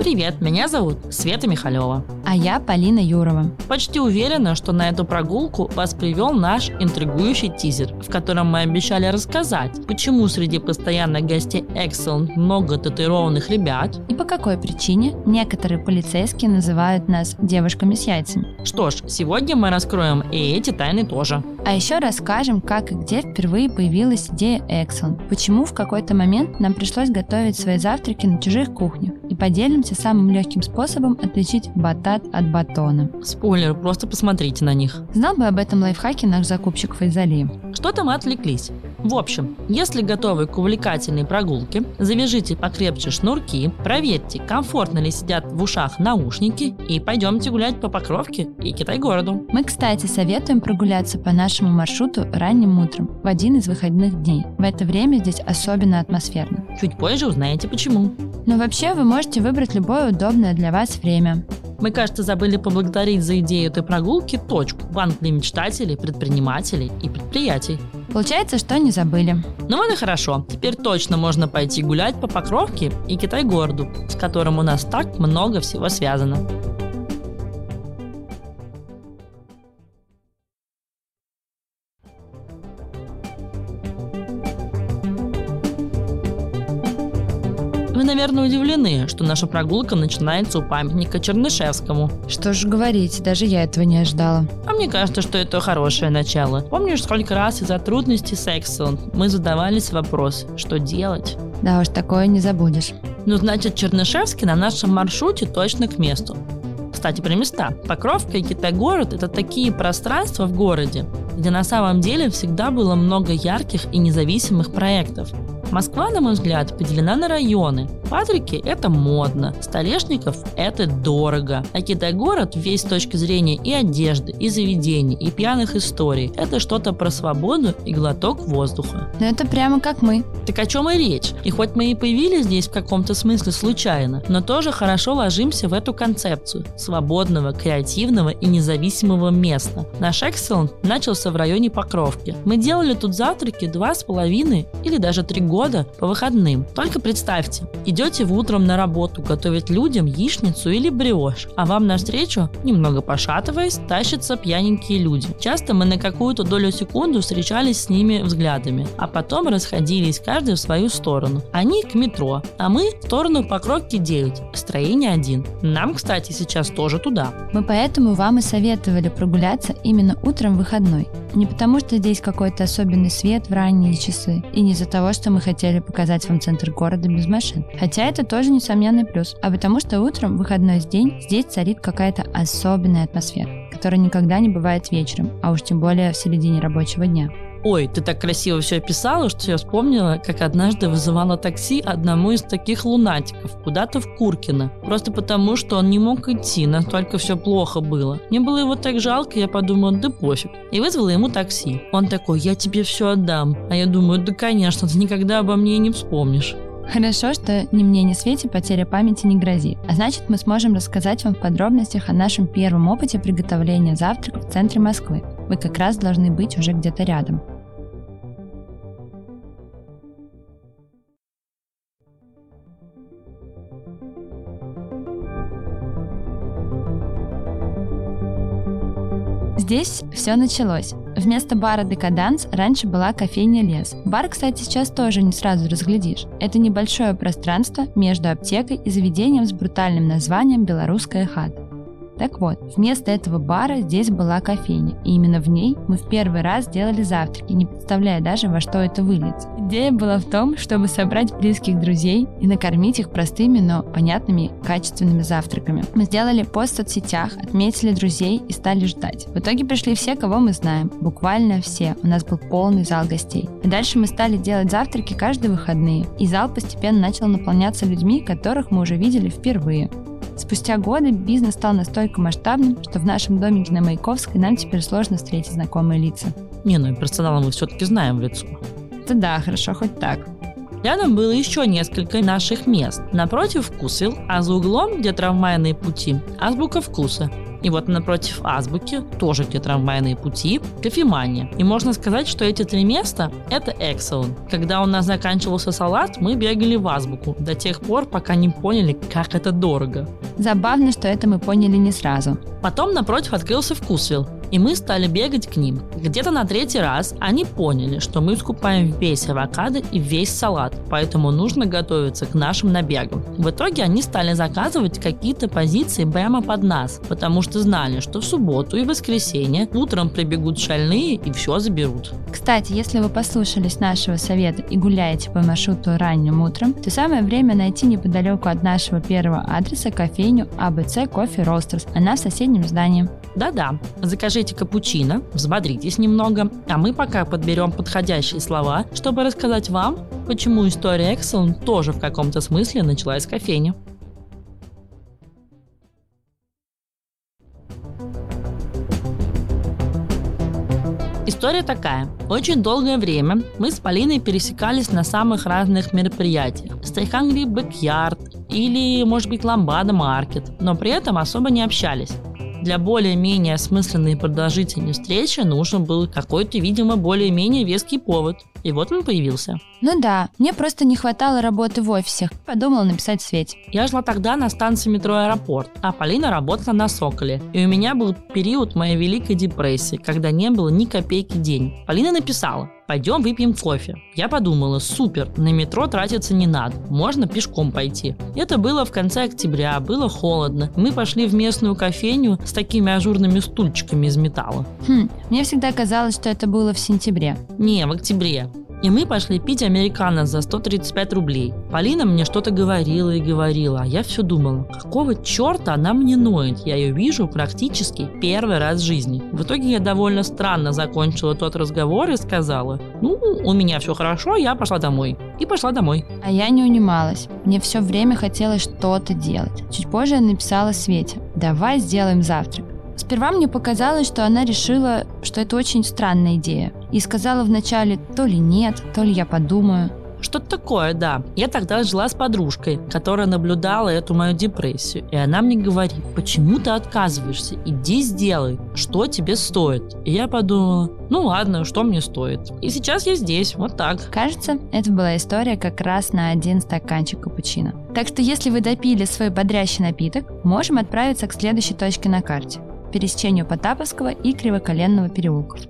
Привет, меня зовут Света Михалева. А я Полина Юрова. Почти уверена, что на эту прогулку вас привел наш интригующий тизер, в котором мы обещали рассказать, почему среди постоянных гостей Excellent много татуированных ребят. И по какой причине некоторые полицейские называют нас девушками с яйцами. Что ж, сегодня мы раскроем и эти тайны тоже. А еще расскажем, как и где впервые появилась идея Excellent, почему в какой-то момент нам пришлось готовить свои завтраки на чужих кухнях и поделимся самым легким способом отличить батат от батона. Спойлер, просто посмотрите на них. Знал бы об этом лайфхаке наш закупщик Файзали. Что-то мы отвлеклись. В общем, если готовы к увлекательной прогулке, завяжите покрепче шнурки, проверьте, комфортно ли сидят в ушах наушники и пойдемте гулять по Покровке и Китай-городу. Мы, кстати, советуем прогуляться по нашему маршруту ранним утром в один из выходных дней. В это время здесь особенно атмосферно. Чуть позже узнаете почему. Но вообще вы можете выбрать любое удобное для вас время. Мы, кажется, забыли поблагодарить за идею этой прогулки точку банк для мечтателей, предпринимателей и предприятий. Получается, что не забыли. Ну вот и хорошо. Теперь точно можно пойти гулять по Покровке и Китай-городу, с которым у нас так много всего связано. Наверное, удивлены, что наша прогулка начинается у памятника Чернышевскому. Что ж говорить, даже я этого не ожидала. А мне кажется, что это хорошее начало. Помнишь, сколько раз из-за трудностей с Excellent мы задавались вопрос, что делать? Да уж, такое не забудешь. Ну, значит, Чернышевский на нашем маршруте точно к месту. Кстати, про места. Покровка и Китай-город – это такие пространства в городе, где на самом деле всегда было много ярких и независимых проектов. Москва, на мой взгляд, поделена на районы. Патрики – это модно, Столешников – это дорого, а Китай-город весь с точки зрения и одежды, и заведений, и пьяных историй – это что-то про свободу и глоток воздуха. Но это прямо как мы. Так о чем и речь? И хоть мы и появились здесь в каком-то смысле случайно, но тоже хорошо ложимся в эту концепцию свободного, креативного и независимого места. Наш Excellent начался в районе Покровки. Мы делали тут завтраки два с половиной или даже три года по выходным. Только представьте, идете в утром на работу готовить людям яичницу или бриош, а вам навстречу, немного пошатываясь, тащатся пьяненькие люди. Часто мы на какую-то долю секунду встречались с ними взглядами, а потом расходились каждый в свою сторону. Они к метро, а мы в сторону Покровки 9, строение 1. Нам, кстати, сейчас тоже туда. Мы поэтому вам и советовали прогуляться именно утром выходной. Не потому, что здесь какой-то особенный свет в ранние часы, и не из-за того, что мы хотели показать вам центр города без машин. Хотя это тоже несомненный плюс, а потому что утром, выходной день, здесь царит какая-то особенная атмосфера, которая никогда не бывает вечером, а уж тем более в середине рабочего дня. Ой, ты так красиво все описала, что я вспомнила, как однажды вызывала такси одному из таких лунатиков куда-то в Куркино. Просто потому, что он не мог идти, настолько все плохо было. Мне было его так жалко, я подумала, да пофиг. И вызвала ему такси. Он такой, я тебе все отдам. А я думаю, да конечно, ты никогда обо мне не вспомнишь. Хорошо, что ни мне, ни Свете потеря памяти не грозит. А значит, мы сможем рассказать вам в подробностях о нашем первом опыте приготовления завтрака в центре Москвы. Вы как раз должны быть уже где-то рядом. Здесь все началось. Вместо бара «Декаданс» раньше была кофейня «Лес». Бар, кстати, сейчас тоже не сразу разглядишь. Это небольшое пространство между аптекой и заведением с брутальным названием «Белорусская хата». Так вот, вместо этого бара здесь была кофейня, и именно в ней мы в первый раз делали завтраки, не представляя даже, во что это выльется. Идея была в том, чтобы собрать близких друзей и накормить их простыми, но понятными, качественными завтраками. Мы сделали пост в соцсетях, отметили друзей и стали ждать. В итоге пришли все, кого мы знаем, буквально все. У нас был полный зал гостей. И дальше мы стали делать завтраки каждые выходные, и зал постепенно начал наполняться людьми, которых мы уже видели впервые. Спустя годы бизнес стал настолько масштабным, что в нашем домике на Маяковской нам теперь сложно встретить знакомые лица. Не, ну и персонала мы все-таки знаем в лицо. Да да, хорошо, хоть так. Рядом было еще несколько наших мест. Напротив вкусвил, а за углом, где трамвайные пути, азбука вкуса. И вот напротив азбуки, тоже где трамвайные пути, кофемания. И можно сказать, что эти три места – это Excellent. Когда у нас заканчивался салат, мы бегали в азбуку до тех пор, пока не поняли, как это дорого. Забавно, что это мы поняли не сразу. Потом напротив открылся вкусвилл, и мы стали бегать к ним. Где-то на третий раз они поняли, что мы скупаем весь авокадо и весь салат, поэтому нужно готовиться к нашим набегам. В итоге они стали заказывать какие-то позиции прямо под нас, потому что знали, что в субботу и воскресенье утром прибегут шальные и все заберут. Кстати, если вы послушались нашего совета и гуляете по маршруту ранним утром, то самое время найти неподалеку от нашего первого адреса кофейню ABC Coffee Roasters. Она в соседнем здании. Да-да, закажите капучино, взбодритесь немного, а мы пока подберем подходящие слова, чтобы рассказать вам, почему история Excellent тоже в каком-то смысле началась с кофейни. История такая. Очень долгое время мы с Полиной пересекались на самых разных мероприятиях. Stay Backyard или, может быть, Ламбада Маркет, но при этом особо не общались. Для более-менее осмысленной и продолжительной встречи нужен был какой-то, видимо, более-менее веский повод. И вот он появился. Ну да, мне просто не хватало работы в офисе. Подумала написать Свете. Я жила тогда на станции метро «Аэропорт», а Полина работала на «Соколе». И у меня был период моей великой депрессии, когда не было ни копейки день. Полина написала, пойдем выпьем кофе. Я подумала, супер, на метро тратиться не надо, можно пешком пойти. Это было в конце октября, было холодно. Мы пошли в местную кофейню с такими ажурными стульчиками из металла. Хм, мне всегда казалось, что это было в сентябре. Не, в октябре. И мы пошли пить американо за 135 рублей. Полина мне что-то говорила и говорила, а я все думала, какого черта она мне ноет? Я ее вижу практически первый раз в жизни. В итоге я довольно странно закончила тот разговор и сказала, ну, у меня все хорошо, я пошла домой. И пошла домой. А я не унималась. Мне все время хотелось что-то делать. Чуть позже я написала Свете, давай сделаем завтрак. Сперва мне показалось, что она решила, что это очень странная идея. И сказала вначале то ли нет, то ли я подумаю. Что-то такое, да. Я тогда жила с подружкой, которая наблюдала эту мою депрессию. И она мне говорит, почему ты отказываешься? Иди сделай, что тебе стоит. И я подумала, ну ладно, что мне стоит. И сейчас я здесь, вот так. Кажется, это была история как раз на один стаканчик капучино. Так что если вы допили свой бодрящий напиток, можем отправиться к следующей точке на карте пересечению Потаповского и Кривоколенного переулков.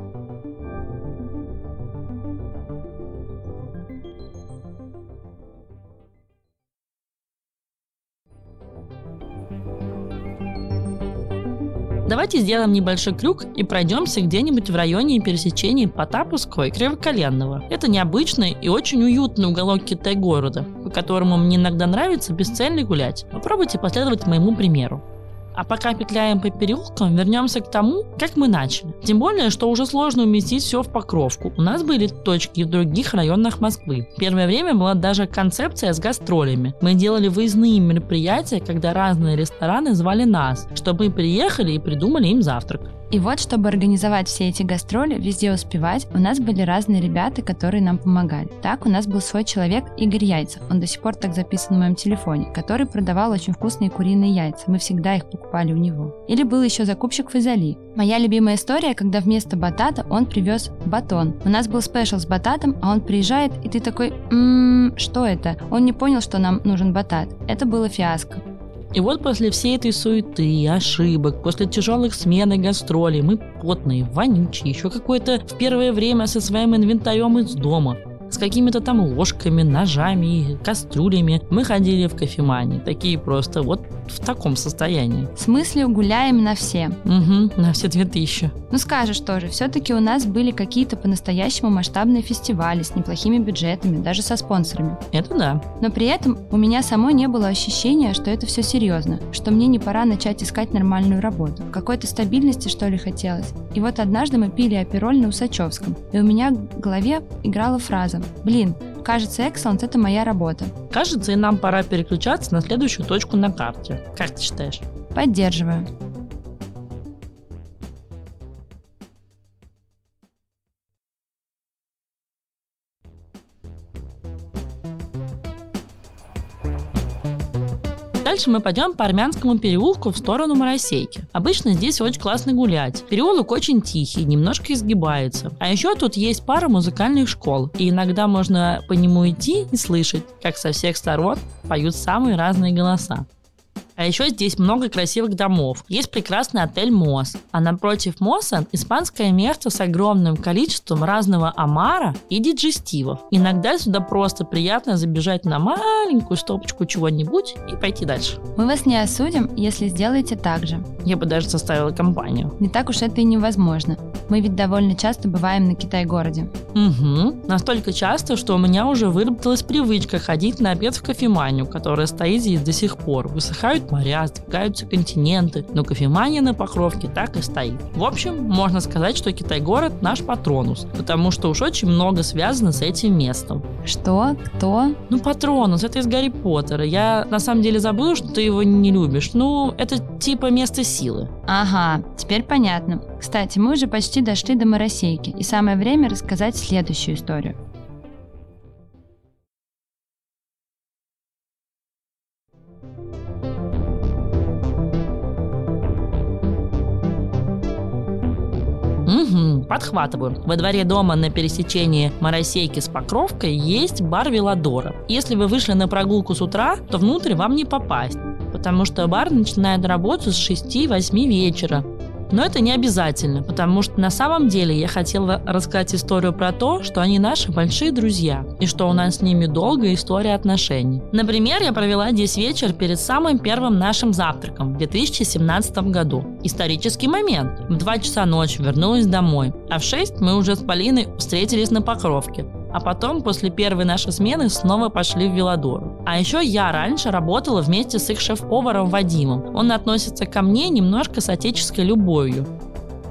Давайте сделаем небольшой крюк и пройдемся где-нибудь в районе пересечений Потаповского и Кривоколенного. Это необычный и очень уютный уголок Китай-города, по которому мне иногда нравится бесцельно гулять. Попробуйте последовать моему примеру. А пока петляем по переулкам, вернемся к тому, как мы начали. Тем более, что уже сложно уместить все в покровку. У нас были точки в других районах Москвы. Первое время была даже концепция с гастролями. Мы делали выездные мероприятия, когда разные рестораны звали нас, чтобы мы приехали и придумали им завтрак. И вот, чтобы организовать все эти гастроли, везде успевать, у нас были разные ребята, которые нам помогали. Так, у нас был свой человек Игорь Яйца, он до сих пор так записан в моем телефоне, который продавал очень вкусные куриные яйца, мы всегда их покупали у него. Или был еще закупщик Фазали. Моя любимая история, когда вместо батата он привез батон. У нас был спешл с бататом, а он приезжает, и ты такой, ммм, что это? Он не понял, что нам нужен батат. Это было фиаско. И вот после всей этой суеты, ошибок, после тяжелых смен и гастролей, мы потные, вонючие, еще какое-то в первое время со своим инвентарем из дома с какими-то там ложками, ножами, кастрюлями. Мы ходили в кофемании, такие просто вот в таком состоянии. В смысле гуляем на все? Угу, на все две тысячи. Ну скажешь тоже, все-таки у нас были какие-то по-настоящему масштабные фестивали с неплохими бюджетами, даже со спонсорами. Это да. Но при этом у меня самой не было ощущения, что это все серьезно, что мне не пора начать искать нормальную работу. Какой-то стабильности, что ли, хотелось. И вот однажды мы пили апероль на Усачевском, и у меня в голове играла фраза Блин, кажется, Excellent — это моя работа. Кажется, и нам пора переключаться на следующую точку на карте. Как ты считаешь? Поддерживаю. Дальше мы пойдем по Армянскому переулку в сторону Моросейки. Обычно здесь очень классно гулять. Переулок очень тихий, немножко изгибается. А еще тут есть пара музыкальных школ, и иногда можно по нему идти и слышать, как со всех сторон поют самые разные голоса. А еще здесь много красивых домов. Есть прекрасный отель Мос. А напротив Моса испанское место с огромным количеством разного омара и диджестивов. Иногда сюда просто приятно забежать на маленькую стопочку чего-нибудь и пойти дальше. Мы вас не осудим, если сделаете так же. Я бы даже составила компанию. Не так уж это и невозможно. Мы ведь довольно часто бываем на Китай-городе. Угу. Настолько часто, что у меня уже выработалась привычка ходить на обед в кофеманию, которая стоит здесь до сих пор. Высыхают моря, сдвигаются континенты, но кофемания на Покровке так и стоит. В общем, можно сказать, что Китай-город наш патронус, потому что уж очень много связано с этим местом. Что? Кто? Ну, патронус, это из Гарри Поттера. Я на самом деле забыла, что ты его не любишь. Ну, это типа место силы. Ага, теперь понятно. Кстати, мы уже почти дошли до Моросейки, и самое время рассказать следующую историю. Подхватываю. Во дворе дома на пересечении Моросейки с Покровкой есть бар Веладора. Если вы вышли на прогулку с утра, то внутрь вам не попасть, потому что бар начинает работу с 6-8 вечера. Но это не обязательно, потому что на самом деле я хотела рассказать историю про то, что они наши большие друзья, и что у нас с ними долгая история отношений. Например, я провела здесь вечер перед самым первым нашим завтраком в 2017 году. Исторический момент. В 2 часа ночи вернулась домой, а в 6 мы уже с Полиной встретились на Покровке. А потом, после первой нашей смены, снова пошли в Велодор. А еще я раньше работала вместе с их шеф-поваром Вадимом. Он относится ко мне немножко с отеческой любовью.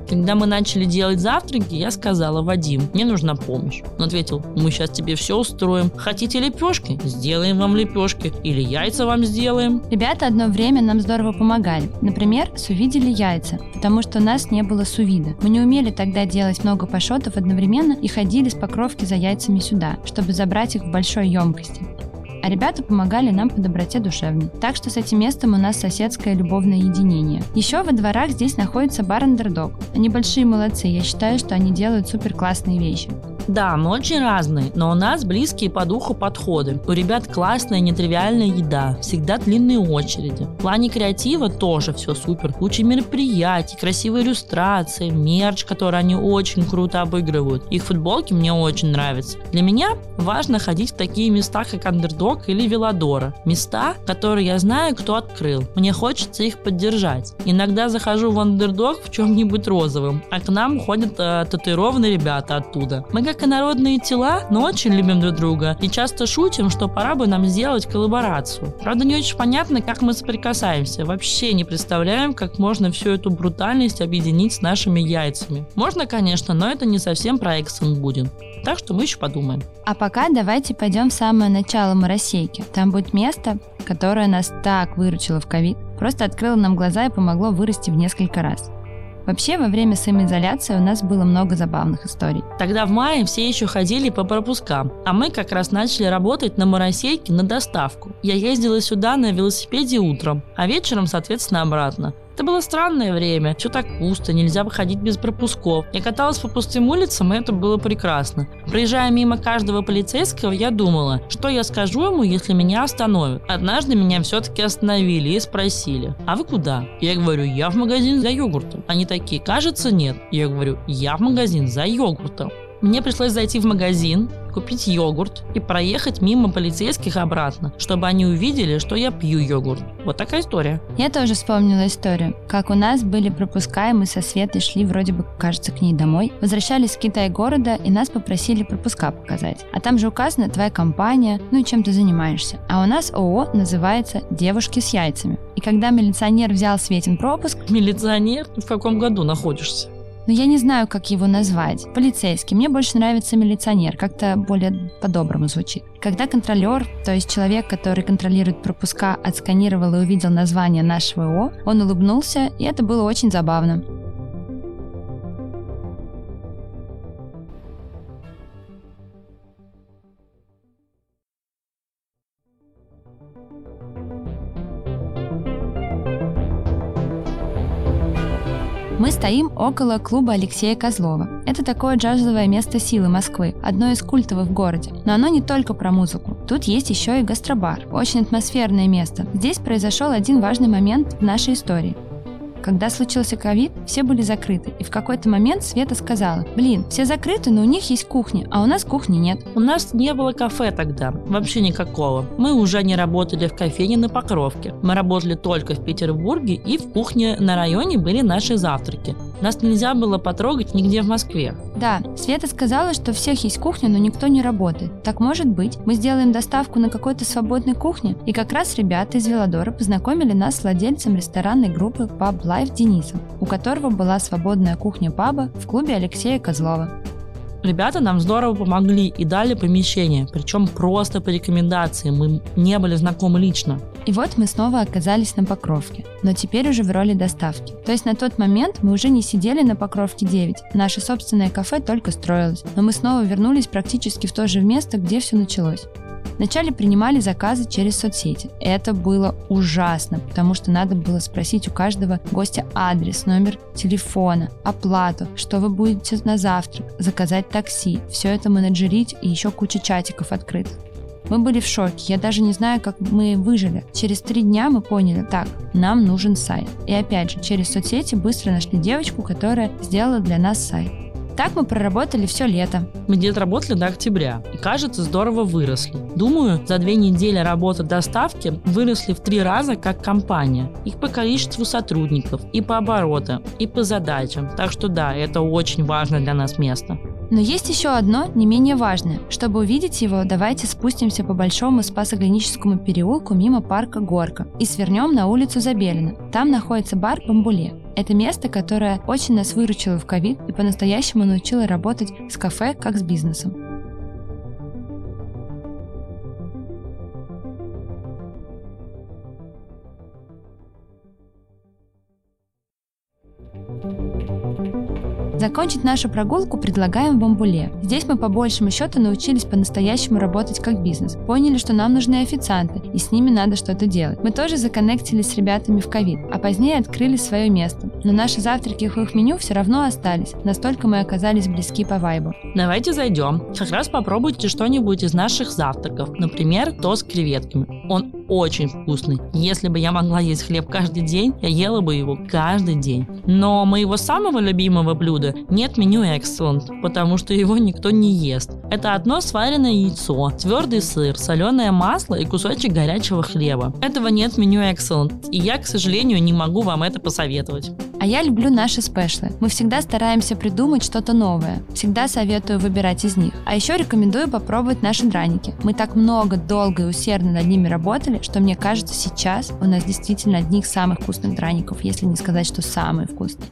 Когда мы начали делать завтраки, я сказала, Вадим, мне нужна помощь. Он ответил, мы сейчас тебе все устроим. Хотите лепешки? Сделаем вам лепешки. Или яйца вам сделаем. Ребята одно время нам здорово помогали. Например, сувидели яйца, потому что у нас не было сувида. Мы не умели тогда делать много пашотов одновременно и ходили с покровки за яйцами сюда, чтобы забрать их в большой емкости а ребята помогали нам по доброте душевной. Так что с этим местом у нас соседское любовное единение. Еще во дворах здесь находится бар Underdog. Они большие молодцы, я считаю, что они делают супер классные вещи. Да, мы очень разные, но у нас близкие по духу подходы. У ребят классная нетривиальная еда, всегда длинные очереди. В плане креатива тоже все супер. Куча мероприятий, красивые иллюстрации, мерч, который они очень круто обыгрывают. Их футболки мне очень нравятся. Для меня важно ходить в такие места, как Underdog или Велодора. Места, которые я знаю, кто открыл. Мне хочется их поддержать. Иногда захожу в Underdog в чем-нибудь розовом, а к нам ходят э, татуированные ребята оттуда. Мы как инородные тела, но очень любим друг друга и часто шутим, что пора бы нам сделать коллаборацию. Правда, не очень понятно, как мы соприкасаемся. Вообще не представляем, как можно всю эту брутальность объединить с нашими яйцами. Можно, конечно, но это не совсем проект будет. Так что мы еще подумаем. А пока давайте пойдем в самое начало Моросейки. Там будет место, которое нас так выручило в ковид, просто открыло нам глаза и помогло вырасти в несколько раз. Вообще, во время самоизоляции у нас было много забавных историй. Тогда в мае все еще ходили по пропускам, а мы как раз начали работать на Моросейке на доставку. Я ездила сюда на велосипеде утром, а вечером, соответственно, обратно. Это было странное время, все так пусто, нельзя выходить без пропусков. Я каталась по пустым улицам, и это было прекрасно. Проезжая мимо каждого полицейского, я думала, что я скажу ему, если меня остановят. Однажды меня все-таки остановили и спросили, а вы куда? Я говорю, я в магазин за йогуртом. Они такие, кажется, нет. Я говорю, я в магазин за йогуртом. Мне пришлось зайти в магазин, купить йогурт и проехать мимо полицейских обратно, чтобы они увидели, что я пью йогурт. Вот такая история. Я тоже вспомнила историю. Как у нас были пропуска, и мы со Светой шли вроде бы, кажется, к ней домой. Возвращались в Китай города, и нас попросили пропуска показать. А там же указана твоя компания, ну и чем ты занимаешься. А у нас ООО называется «Девушки с яйцами». И когда милиционер взял Светин пропуск... Милиционер? Ты в каком году находишься? Но я не знаю, как его назвать. Полицейский. Мне больше нравится милиционер, как-то более по-доброму звучит. Когда контролер, то есть человек, который контролирует пропуска, отсканировал и увидел название нашего ООО, он улыбнулся, и это было очень забавно. Мы стоим около клуба Алексея Козлова. Это такое джазовое место силы Москвы, одно из культовых в городе. Но оно не только про музыку. Тут есть еще и гастробар. Очень атмосферное место. Здесь произошел один важный момент в нашей истории. Когда случился ковид, все были закрыты, и в какой-то момент Света сказала, блин, все закрыты, но у них есть кухня, а у нас кухни нет. У нас не было кафе тогда, вообще никакого. Мы уже не работали в кофейне на Покровке. Мы работали только в Петербурге, и в кухне на районе были наши завтраки. Нас нельзя было потрогать нигде в Москве. Да, Света сказала, что у всех есть кухня, но никто не работает. Так может быть, мы сделаем доставку на какой-то свободной кухне? И как раз ребята из Велодора познакомили нас с владельцем ресторанной группы Pub Life Денисом, у которого была свободная кухня паба в клубе Алексея Козлова. Ребята нам здорово помогли и дали помещение, причем просто по рекомендации, мы не были знакомы лично. И вот мы снова оказались на Покровке, но теперь уже в роли доставки. То есть на тот момент мы уже не сидели на Покровке 9, наше собственное кафе только строилось, но мы снова вернулись практически в то же место, где все началось. Вначале принимали заказы через соцсети. Это было ужасно, потому что надо было спросить у каждого гостя адрес, номер телефона, оплату, что вы будете на завтрак, заказать такси. Все это менеджерить и еще куча чатиков открытых. Мы были в шоке, я даже не знаю, как мы выжили. Через три дня мы поняли, так, нам нужен сайт. И опять же, через соцсети быстро нашли девочку, которая сделала для нас сайт. Так мы проработали все лето. Мы где-то работали до октября, и кажется, здорово выросли. Думаю, за две недели работы доставки выросли в три раза как компания. И по количеству сотрудников, и по оборотам, и по задачам. Так что да, это очень важно для нас место. Но есть еще одно, не менее важное. Чтобы увидеть его, давайте спустимся по большому Спасоглиническому переулку мимо парка Горка и свернем на улицу Забелина. Там находится бар «Бамбуле». Это место, которое очень нас выручило в ковид и по-настоящему научило работать с кафе как с бизнесом. Закончить нашу прогулку предлагаем в Бамбуле. Здесь мы по большему счету научились по-настоящему работать как бизнес. Поняли, что нам нужны официанты, и с ними надо что-то делать. Мы тоже законнектились с ребятами в ковид, а позднее открыли свое место. Но наши завтраки в их меню все равно остались. Настолько мы оказались близки по вайбу. Давайте зайдем. Как раз попробуйте что-нибудь из наших завтраков. Например, то с креветками. Он очень вкусный. Если бы я могла есть хлеб каждый день, я ела бы его каждый день. Но моего самого любимого блюда нет меню Excellent, потому что его никто не ест. Это одно сваренное яйцо, твердый сыр, соленое масло и кусочек горячего хлеба. Этого нет в меню Excellent, и я, к сожалению, не могу вам это посоветовать. А я люблю наши спешлы. Мы всегда стараемся придумать что-то новое. Всегда советую выбирать из них. А еще рекомендую попробовать наши драники. Мы так много, долго и усердно над ними работали, что мне кажется, сейчас у нас действительно одних самых вкусных драников, если не сказать, что самые вкусные.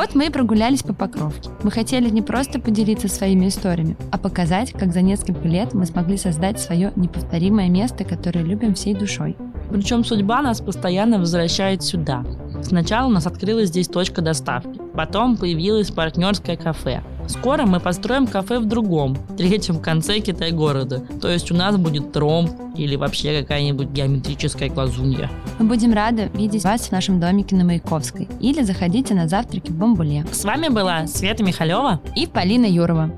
Вот мы и прогулялись по Покровке. Мы хотели не просто поделиться своими историями, а показать, как за несколько лет мы смогли создать свое неповторимое место, которое любим всей душой. Причем судьба нас постоянно возвращает сюда. Сначала у нас открылась здесь точка доставки, потом появилось партнерское кафе, Скоро мы построим кафе в другом, третьем конце Китай-города. То есть у нас будет тромб или вообще какая-нибудь геометрическая глазунья. Мы будем рады видеть вас в нашем домике на Маяковской. Или заходите на завтраки в Бамбуле. С вами была Света Михалева и Полина Юрова.